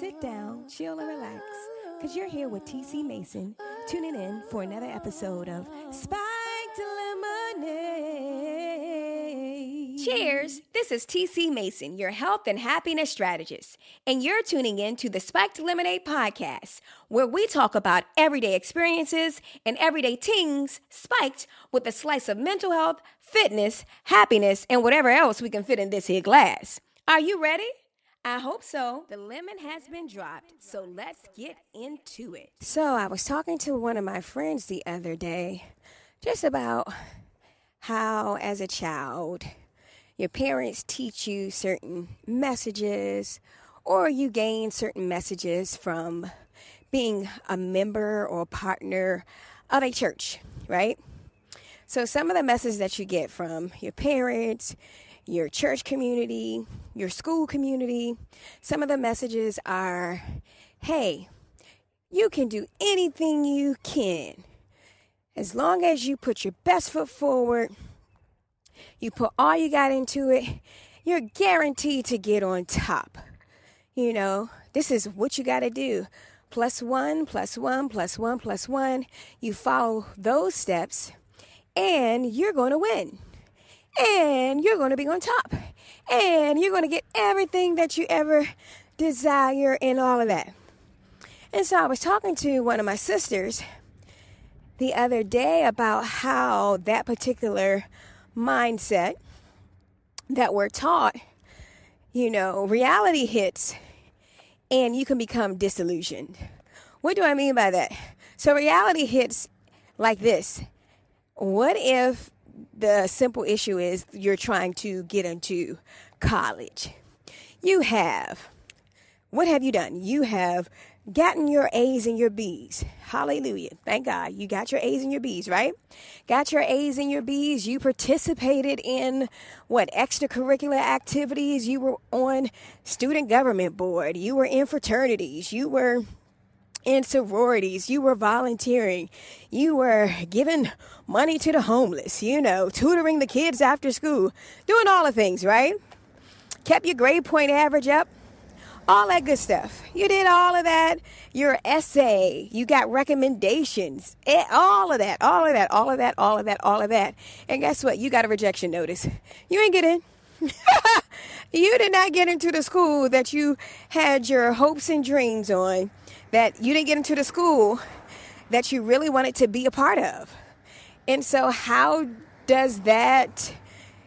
Sit down, chill, and relax, because you're here with TC Mason, tuning in for another episode of Spiked Lemonade. Cheers! This is TC Mason, your health and happiness strategist, and you're tuning in to the Spiked Lemonade podcast, where we talk about everyday experiences and everyday things spiked with a slice of mental health, fitness, happiness, and whatever else we can fit in this here glass. Are you ready? I hope so. The lemon has been dropped, so let's get into it. So, I was talking to one of my friends the other day just about how, as a child, your parents teach you certain messages, or you gain certain messages from being a member or partner of a church, right? So, some of the messages that you get from your parents, your church community, your school community. Some of the messages are hey, you can do anything you can. As long as you put your best foot forward, you put all you got into it, you're guaranteed to get on top. You know, this is what you got to do. Plus one, plus one, plus one, plus one. You follow those steps, and you're going to win and you're going to be on top. And you're going to get everything that you ever desire and all of that. And so I was talking to one of my sisters the other day about how that particular mindset that we're taught, you know, reality hits and you can become disillusioned. What do I mean by that? So reality hits like this. What if the simple issue is you're trying to get into college. You have, what have you done? You have gotten your A's and your B's. Hallelujah. Thank God. You got your A's and your B's, right? Got your A's and your B's. You participated in what extracurricular activities? You were on student government board. You were in fraternities. You were in sororities, you were volunteering, you were giving money to the homeless, you know, tutoring the kids after school, doing all the things, right? Kept your grade point average up, all that good stuff. You did all of that. Your essay, you got recommendations, eh, all of that, all of that, all of that, all of that, all of that. And guess what? You got a rejection notice. You ain't get in. you did not get into the school that you had your hopes and dreams on that you didn't get into the school that you really wanted to be a part of. And so, how does that,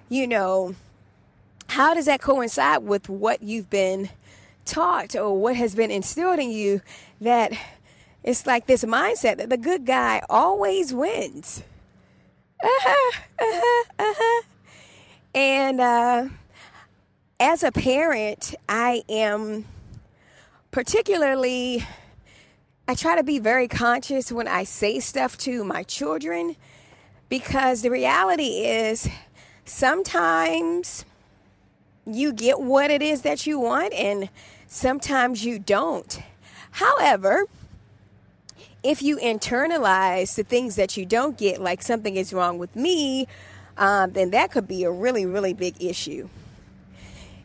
you know, how does that coincide with what you've been taught or what has been instilled in you that it's like this mindset that the good guy always wins? Uh-huh, uh-huh, uh-huh. And uh, as a parent, I am particularly I try to be very conscious when I say stuff to my children because the reality is sometimes you get what it is that you want and sometimes you don't. However, if you internalize the things that you don't get, like something is wrong with me, um, then that could be a really, really big issue.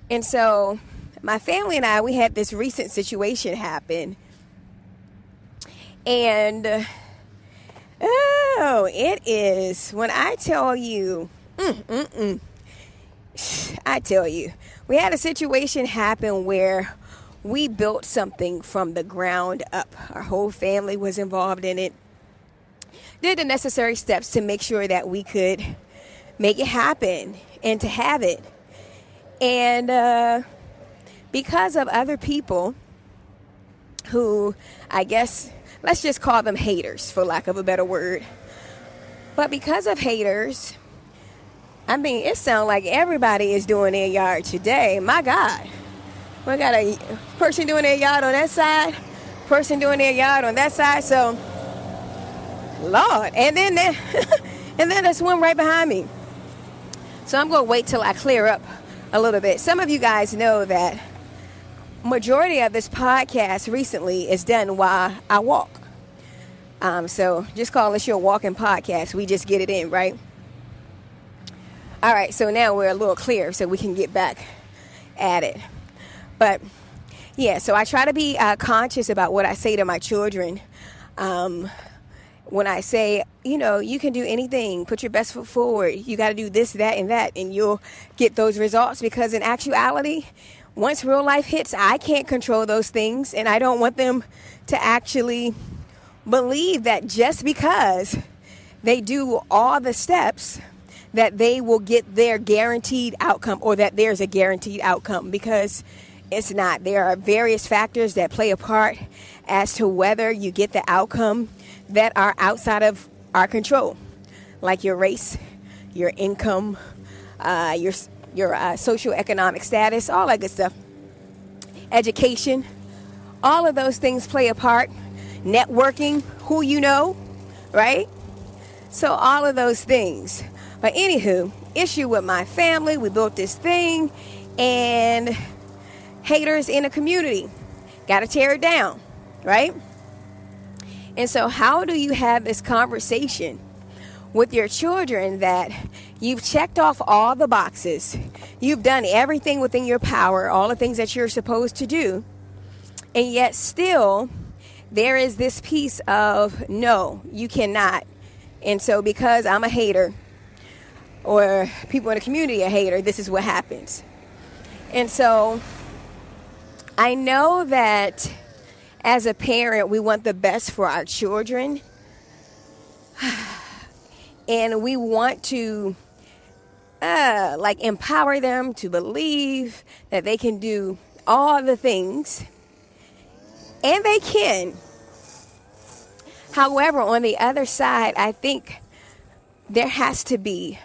And so, my family and I, we had this recent situation happen and oh, it is when I tell you, mm, mm, mm, I tell you, we had a situation happen where we built something from the ground up. Our whole family was involved in it. Did the necessary steps to make sure that we could make it happen and to have it. And uh, because of other people who I guess let's just call them haters for lack of a better word. But because of haters, I mean, it sounds like everybody is doing their yard today. My God. We got a person doing their yard on that side, person doing their yard on that side. So, Lord. And then, and then there's one right behind me. So I'm going to wait till I clear up a little bit. Some of you guys know that majority of this podcast recently is done while I walk. Um, so just call us your walking podcast. We just get it in, right? All right, so now we're a little clear so we can get back at it. But yeah, so I try to be uh, conscious about what I say to my children. Um, when I say, you know, you can do anything, put your best foot forward, you got to do this, that, and that, and you'll get those results. Because in actuality, once real life hits, I can't control those things, and I don't want them to actually believe that just because they do all the steps, that they will get their guaranteed outcome or that there's a guaranteed outcome because it's not. There are various factors that play a part as to whether you get the outcome that are outside of our control, like your race, your income, uh, your your uh, socioeconomic status, all that good stuff, education, all of those things play a part. Networking, who you know, right? So all of those things. But anywho, issue with my family. We built this thing, and haters in a community. Got to tear it down, right? And so, how do you have this conversation with your children that you've checked off all the boxes, you've done everything within your power, all the things that you're supposed to do, and yet still there is this piece of no, you cannot. And so, because I'm a hater, or people in the community a hater, this is what happens. And so, I know that as a parent, we want the best for our children. And we want to uh, like empower them to believe that they can do all the things. And they can. However, on the other side, I think there has to be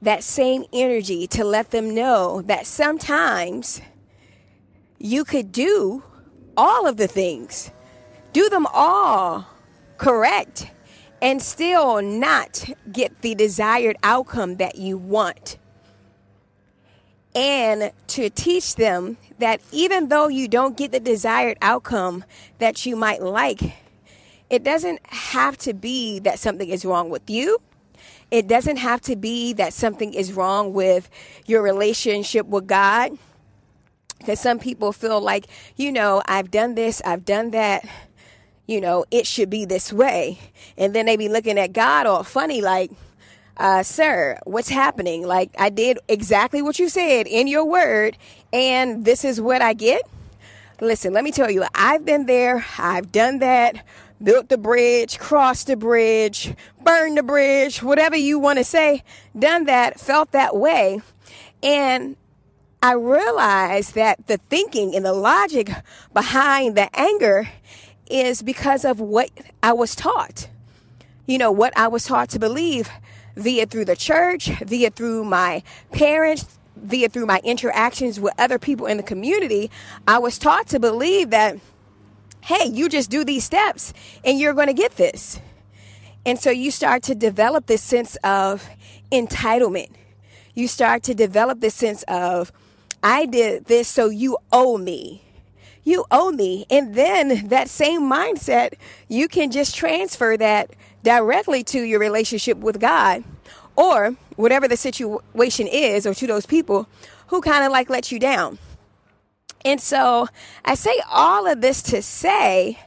that same energy to let them know that sometimes you could do all of the things, do them all correct, and still not get the desired outcome that you want. And to teach them that even though you don't get the desired outcome that you might like, it doesn't have to be that something is wrong with you. It doesn't have to be that something is wrong with your relationship with God. Because some people feel like, you know, I've done this, I've done that, you know, it should be this way. And then they be looking at God all funny, like, uh, sir, what's happening? Like, I did exactly what you said in your word, and this is what I get. Listen, let me tell you, I've been there, I've done that, built the bridge, crossed the bridge, burned the bridge, whatever you want to say, done that, felt that way. And I realized that the thinking and the logic behind the anger is because of what I was taught. You know, what I was taught to believe via through the church, via through my parents, via through my interactions with other people in the community. I was taught to believe that, hey, you just do these steps and you're going to get this. And so you start to develop this sense of entitlement. You start to develop this sense of, I did this, so you owe me. You owe me. And then that same mindset, you can just transfer that directly to your relationship with God or whatever the situation is, or to those people who kind of like let you down. And so I say all of this to say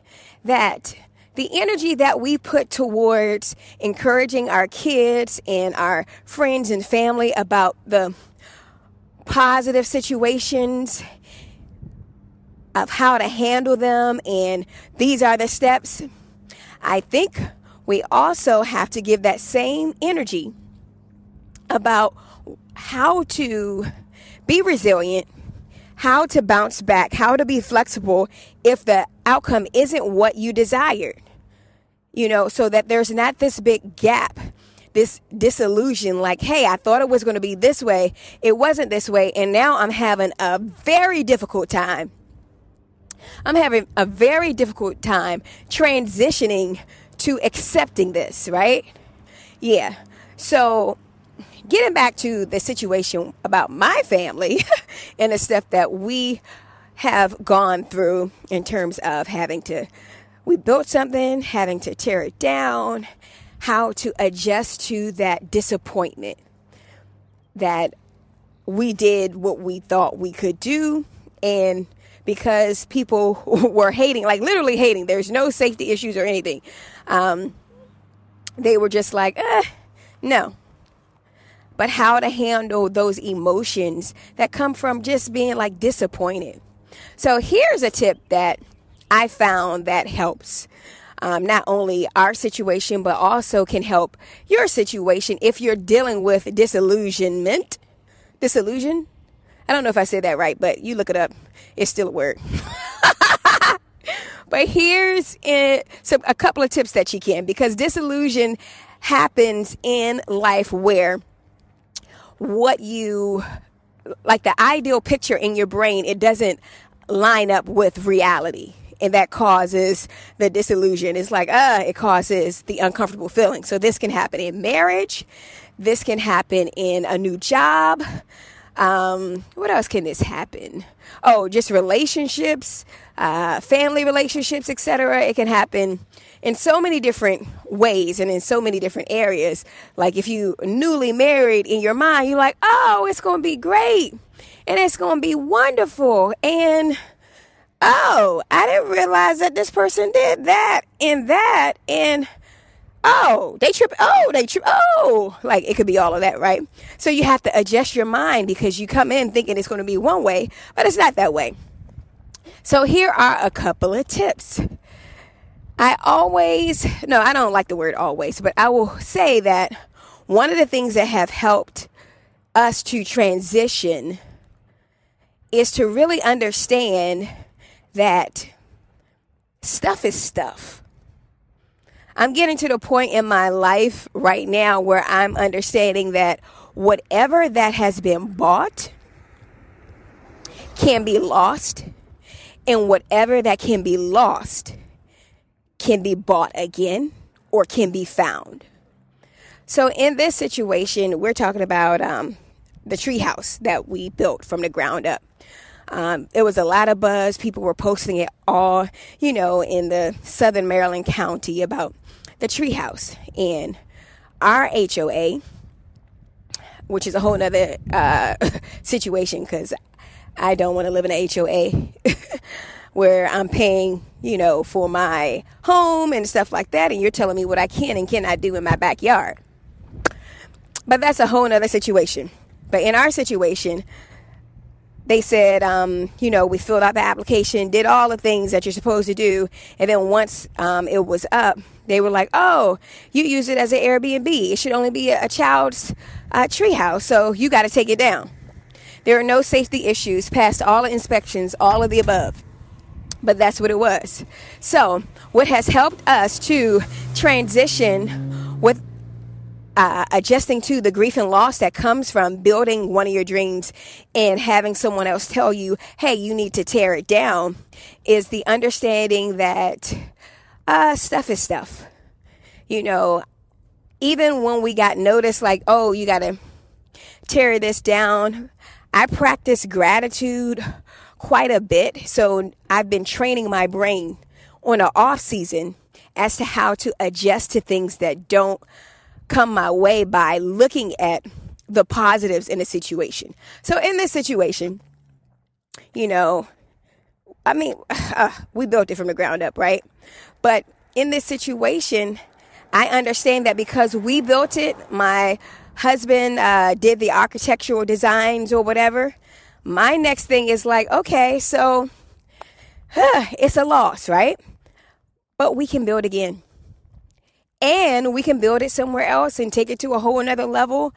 that the energy that we put towards encouraging our kids and our friends and family about the positive situations of how to handle them and these are the steps. I think we also have to give that same energy about how to be resilient, how to bounce back, how to be flexible if the outcome isn't what you desired. You know, so that there's not this big gap this disillusion like, hey, I thought it was going to be this way. It wasn't this way. And now I'm having a very difficult time. I'm having a very difficult time transitioning to accepting this, right? Yeah. So, getting back to the situation about my family and the stuff that we have gone through in terms of having to, we built something, having to tear it down, how to adjust to that disappointment that we did what we thought we could do and because people were hating, like literally hating. There's no safety issues or anything. Um, they were just like, eh, no. But how to handle those emotions that come from just being like disappointed. So here's a tip that I found that helps. Um, not only our situation, but also can help your situation if you're dealing with disillusionment. Disillusion? I don't know if I said that right, but you look it up. It's still a word. but here's a couple of tips that you can because disillusion happens in life where what you like the ideal picture in your brain it doesn't line up with reality and that causes the disillusion. It's like, uh, it causes the uncomfortable feeling. So this can happen in marriage. This can happen in a new job. Um, what else can this happen? Oh, just relationships, uh, family relationships, etc. It can happen in so many different ways and in so many different areas. Like if you newly married in your mind, you're like, oh, it's going to be great and it's going to be wonderful and oh, I didn't realize that this person did that and that and oh, they trip, oh, they trip, oh, like it could be all of that, right? So you have to adjust your mind because you come in thinking it's going to be one way, but it's not that way. So here are a couple of tips. I always, no, I don't like the word always, but I will say that one of the things that have helped us to transition is to really understand that stuff is stuff. I'm getting to the point in my life right now where I'm understanding that whatever that has been bought can be lost, and whatever that can be lost can be bought again or can be found. So, in this situation, we're talking about um, the treehouse that we built from the ground up. Um, it was a lot of buzz. People were posting it all, you know, in the southern Maryland county about the treehouse. And our HOA, which is a whole nother uh, situation because I don't want to live in an HOA where I'm paying, you know, for my home and stuff like that. And you're telling me what I can and cannot do in my backyard. But that's a whole nother situation. But in our situation, they said, um, you know, we filled out the application, did all the things that you're supposed to do, and then once um, it was up, they were like, "Oh, you use it as an Airbnb. It should only be a, child's uh, treehouse, so you got to take it down." There are no safety issues, passed all the inspections, all of the above. But that's what it was. So, what has helped us to transition with uh, adjusting to the grief and loss that comes from building one of your dreams and having someone else tell you, hey, you need to tear it down, is the understanding that uh, stuff is stuff. You know, even when we got noticed, like, oh, you got to tear this down, I practice gratitude quite a bit. So I've been training my brain on an off season as to how to adjust to things that don't come my way by looking at the positives in a situation. So in this situation, you know, I mean, uh, we built it from the ground up, right? But in this situation, I understand that because we built it, my husband uh, did the architectural designs or whatever. My next thing is like, okay, so huh, it's a loss, right? But we can build again and we can build it somewhere else and take it to a whole another level.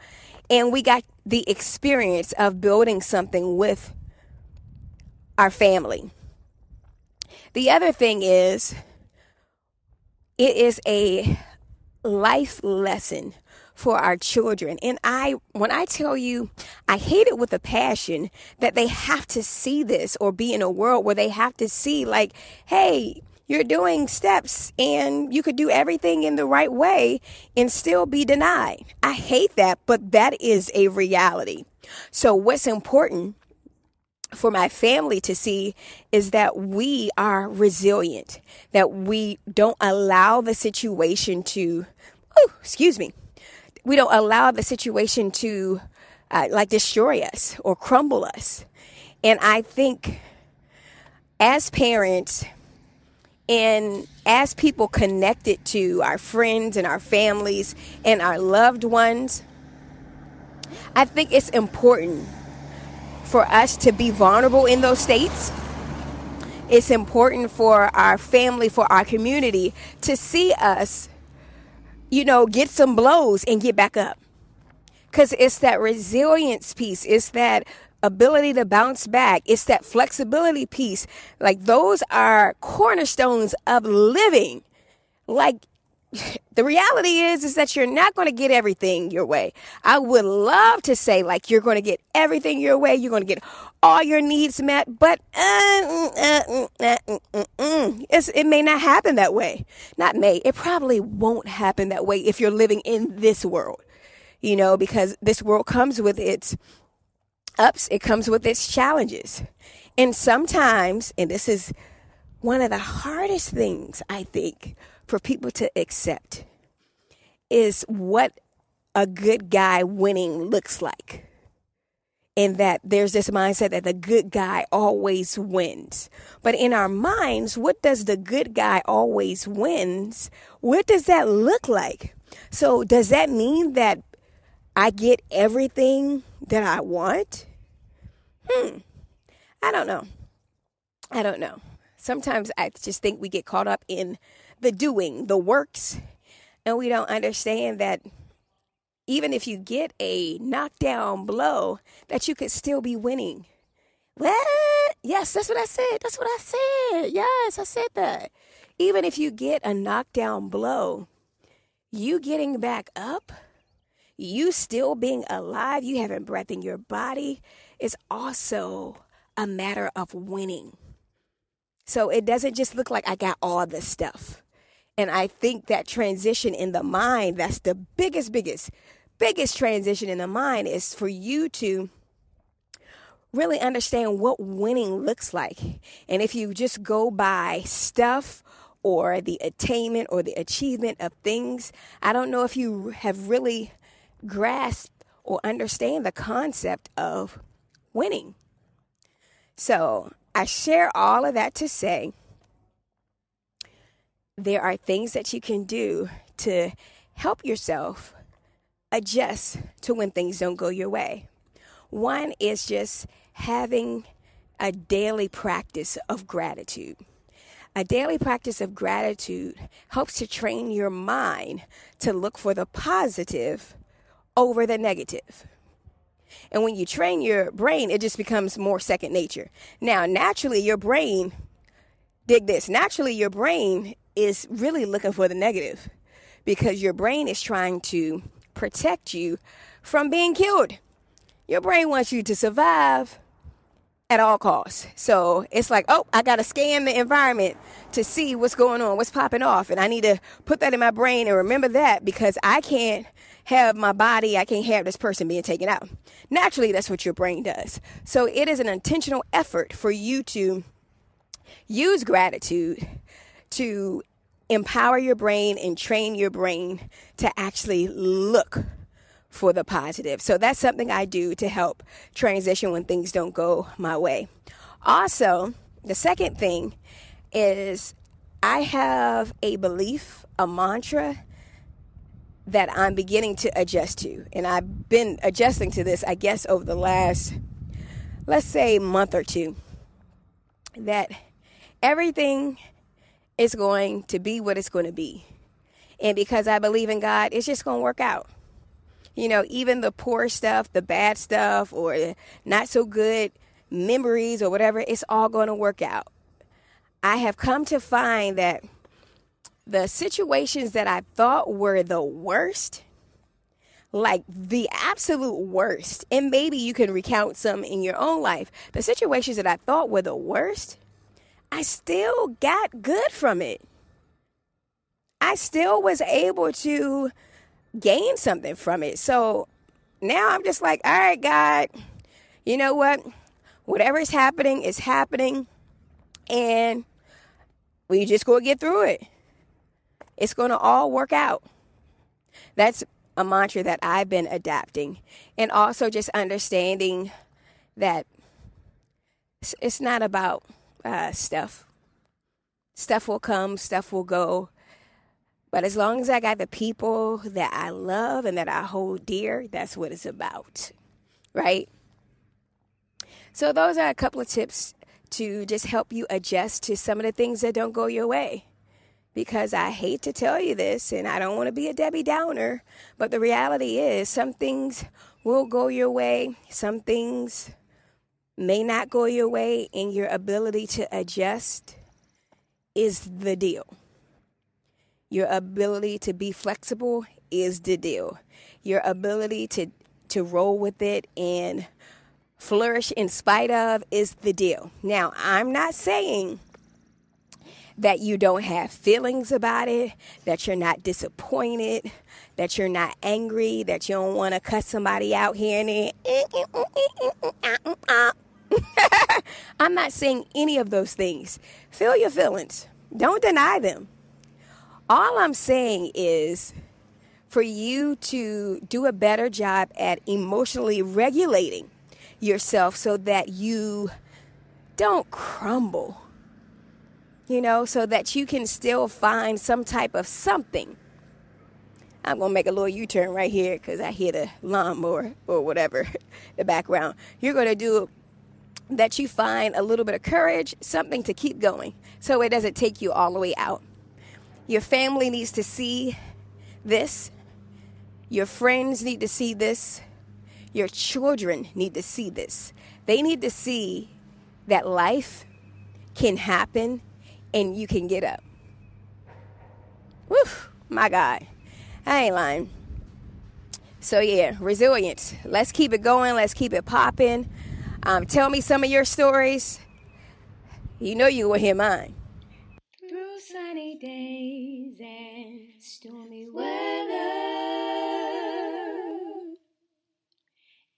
And we got the experience of building something with our family. The other thing is, it is a life lesson for our children. And I, when I tell you, I hate it with a passion that they have to see this or be in a world where they have to see, like, hey, you're doing steps and you could do everything in the right way and still be denied. I hate that, but that is a reality. So, what's important for my family to see is that we are resilient, that we don't allow the situation to, oh, excuse me, we don't allow the situation to uh, like destroy us or crumble us. And I think as parents and as people connected to our friends and our families and our loved ones, I think it's important for us to be vulnerable in those states. It's important for our family, for our community to see us, you know, get some blows and get back up. Because it's that resilience piece, it's that ability to bounce back, it's that flexibility piece. Like, those are cornerstones of living. Like, the reality is is that you're not going to get everything your way. I would love to say like you're going to get everything your way, you're going to get all your needs met, but uh, uh, uh, it may not happen that way. Not may, it probably won't happen that way if you're living in this world. You know, because this world comes with its ups, it comes with its challenges. And sometimes, and this is one of the hardest things I think for people to accept is what a good guy winning looks like. And that there's this mindset that the good guy always wins. But in our minds, what does the good guy always wins? What does that look like? So, does that mean that I get everything that I want? Hmm. I don't know. I don't know. Sometimes I just think we get caught up in the doing, the works, and we don't understand that even if you get a knockdown blow, that you could still be winning. What? Yes, that's what I said. That's what I said. Yes, I said that. Even if you get a knockdown blow, you getting back up, you still being alive, you having breath in your body is also a matter of winning. So it doesn't just look like I got all the stuff. And I think that transition in the mind, that's the biggest, biggest, biggest transition in the mind is for you to really understand what winning looks like. And if you just go by stuff or the attainment or the achievement of things, I don't know if you have really grasped or understand the concept of winning. So I share all of that to say there are things that you can do to help yourself adjust to when things don't go your way. One is just having a daily practice of gratitude. A daily practice of gratitude helps to train your mind to look for the positive over the negative. And when you train your brain, it just becomes more second nature. Now, naturally, your brain, dig this, naturally, your brain is really looking for the negative because your brain is trying to protect you from being killed. Your brain wants you to survive at all costs. So it's like, oh, I got to scan the environment to see what's going on, what's popping off. And I need to put that in my brain and remember that because I can't have my body, I can't have this person being taken out. Naturally, that's what your brain does. So it is an intentional effort for you to use gratitude to empower your brain and train your brain to actually look for the positive. So that's something I do to help transition when things don't go my way. Also, the second thing is I have a belief, a mantra that I'm beginning to adjust to. And I've been adjusting to this, I guess, over the last, let's say, month or two. That everything is going to be what it's going to be. And because I believe in God, it's just going to work out. You know, even the poor stuff, the bad stuff, or not so good memories or whatever, it's all going to work out. I have come to find that the situations that I thought were the worst, like the absolute worst, and maybe you can recount some in your own life, the situations that I thought were the worst, I still got good from it. I still was able to gain something from it. So now I'm just like, all right, God, you know what? Whatever is happening is happening. And we just go get through it. It's going to all work out. That's a mantra that I've been adapting. And also just understanding that it's not about uh, stuff. Stuff will come, stuff will go. But as long as I got the people that I love and that I hold dear, that's what it's about. Right? So, those are a couple of tips to just help you adjust to some of the things that don't go your way. Because I hate to tell you this and I don't want to be a Debbie Downer, but the reality is some things will go your way, some things may not go your way, and your ability to adjust is the deal. Your ability to be flexible is the deal. Your ability to, to roll with it and flourish in spite of is the deal. Now, I'm not saying that you don't have feelings about it, that you're not disappointed, that you're not angry, that you don't want to cut somebody out here and there. I'm not saying any of those things. Feel your feelings, don't deny them. All I'm saying is for you to do a better job at emotionally regulating yourself so that you don't crumble, you know, so that you can still find some type of something. I'm to make a little U turn right here because I hear the lawnmower or whatever, the background. You're to do that you find a little bit of courage, something to keep going so it doesn't take you all the way out. Your family needs to see this. Your friends need to see this. Your children need to see this. They need to see that life can happen and you can get up. Whew, my God. I ain't lying. So, yeah, resilience. Let's keep it going. Let's keep it popping. Um, tell me some of your stories. You know you will hear mine. Through sunny days and stormy weather.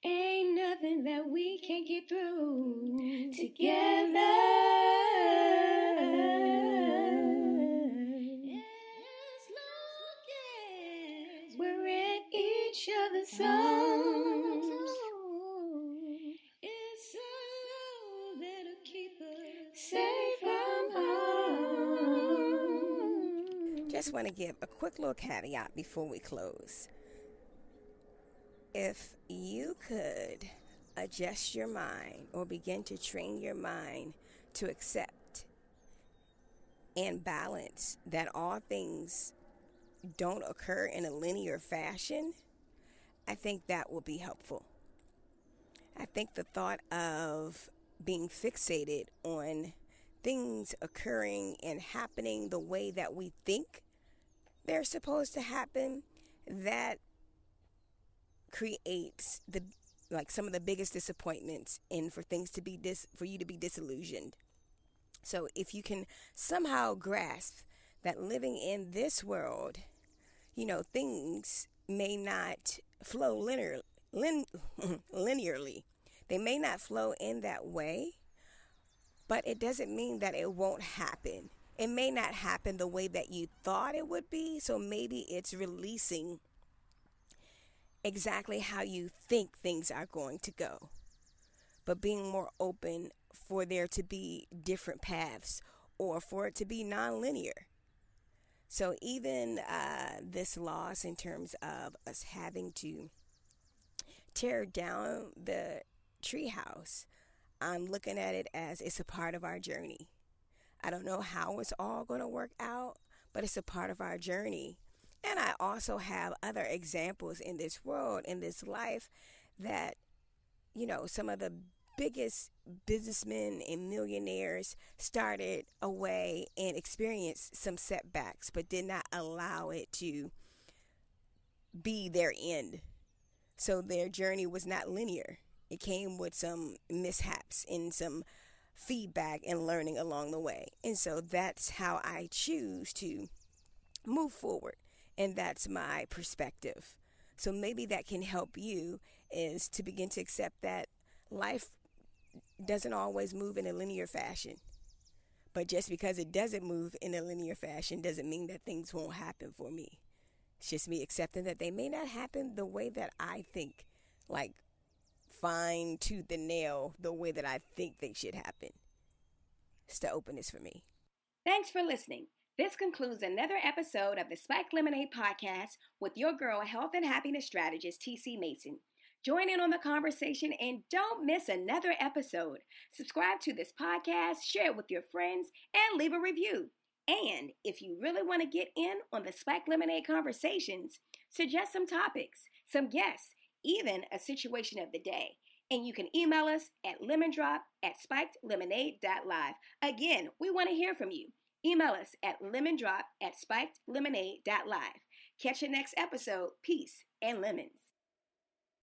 Ain't nothing that we can't get through together. Each it's a love that'll keep us safe from. Just want to give a quick little caveat before we close if you could adjust your mind or begin to train your mind to accept and balance that all things don't occur in a linear fashion, I think that will be helpful. I think the thought of being fixated on things occurring and happening the way that we think they're supposed to happen, that creates the like some of the biggest disappointments and for things to be dis for you to be disillusioned. So if you can somehow grasp that living in this world, you know, things may not flow linear, lin, linearly. They may not flow in that way, but it doesn't mean that it won't happen. It may not happen the way that you thought it would be, so maybe it's releasing exactly how you think things are going to go, but being more open for there to be different paths or for it to be nonlinear. So, even uh, this loss, in terms of us having to tear down the treehouse, I'm looking at it as it's a part of our journey. I don't know how it's all going to work out, but it's a part of our journey. And I also have other examples in this world, in this life, that, you know, some of the biggest businessmen and millionaires started away and experienced some setbacks, but did not allow it to be their end. So their journey was not linear. It came with some mishaps and some feedback and learning along the way. And so that's how I choose to move forward and that's my perspective. So maybe that can help you is to begin to accept that life doesn't always move in a linear fashion. But just because it doesn't move in a linear fashion doesn't mean that things won't happen for me. It's just me accepting that they may not happen the way that I think, like fine tooth and nail, the way that I think they should happen. It's the openness for me. Thanks for listening. This concludes another episode of the Spike Lemonade podcast with your girl, health and happiness strategist, TC Mason. Join in on the conversation and don't miss another episode. Subscribe to this podcast, share it with your friends, and leave a review. And if you really want to get in on the Spiked Lemonade conversations, suggest some topics, some guests, even a situation of the day. And you can email us at lemondrop at spikedlemonade.live. Again, we want to hear from you. Email us at lemondrop at spikedlemonade.live. Catch you next episode. Peace and lemons.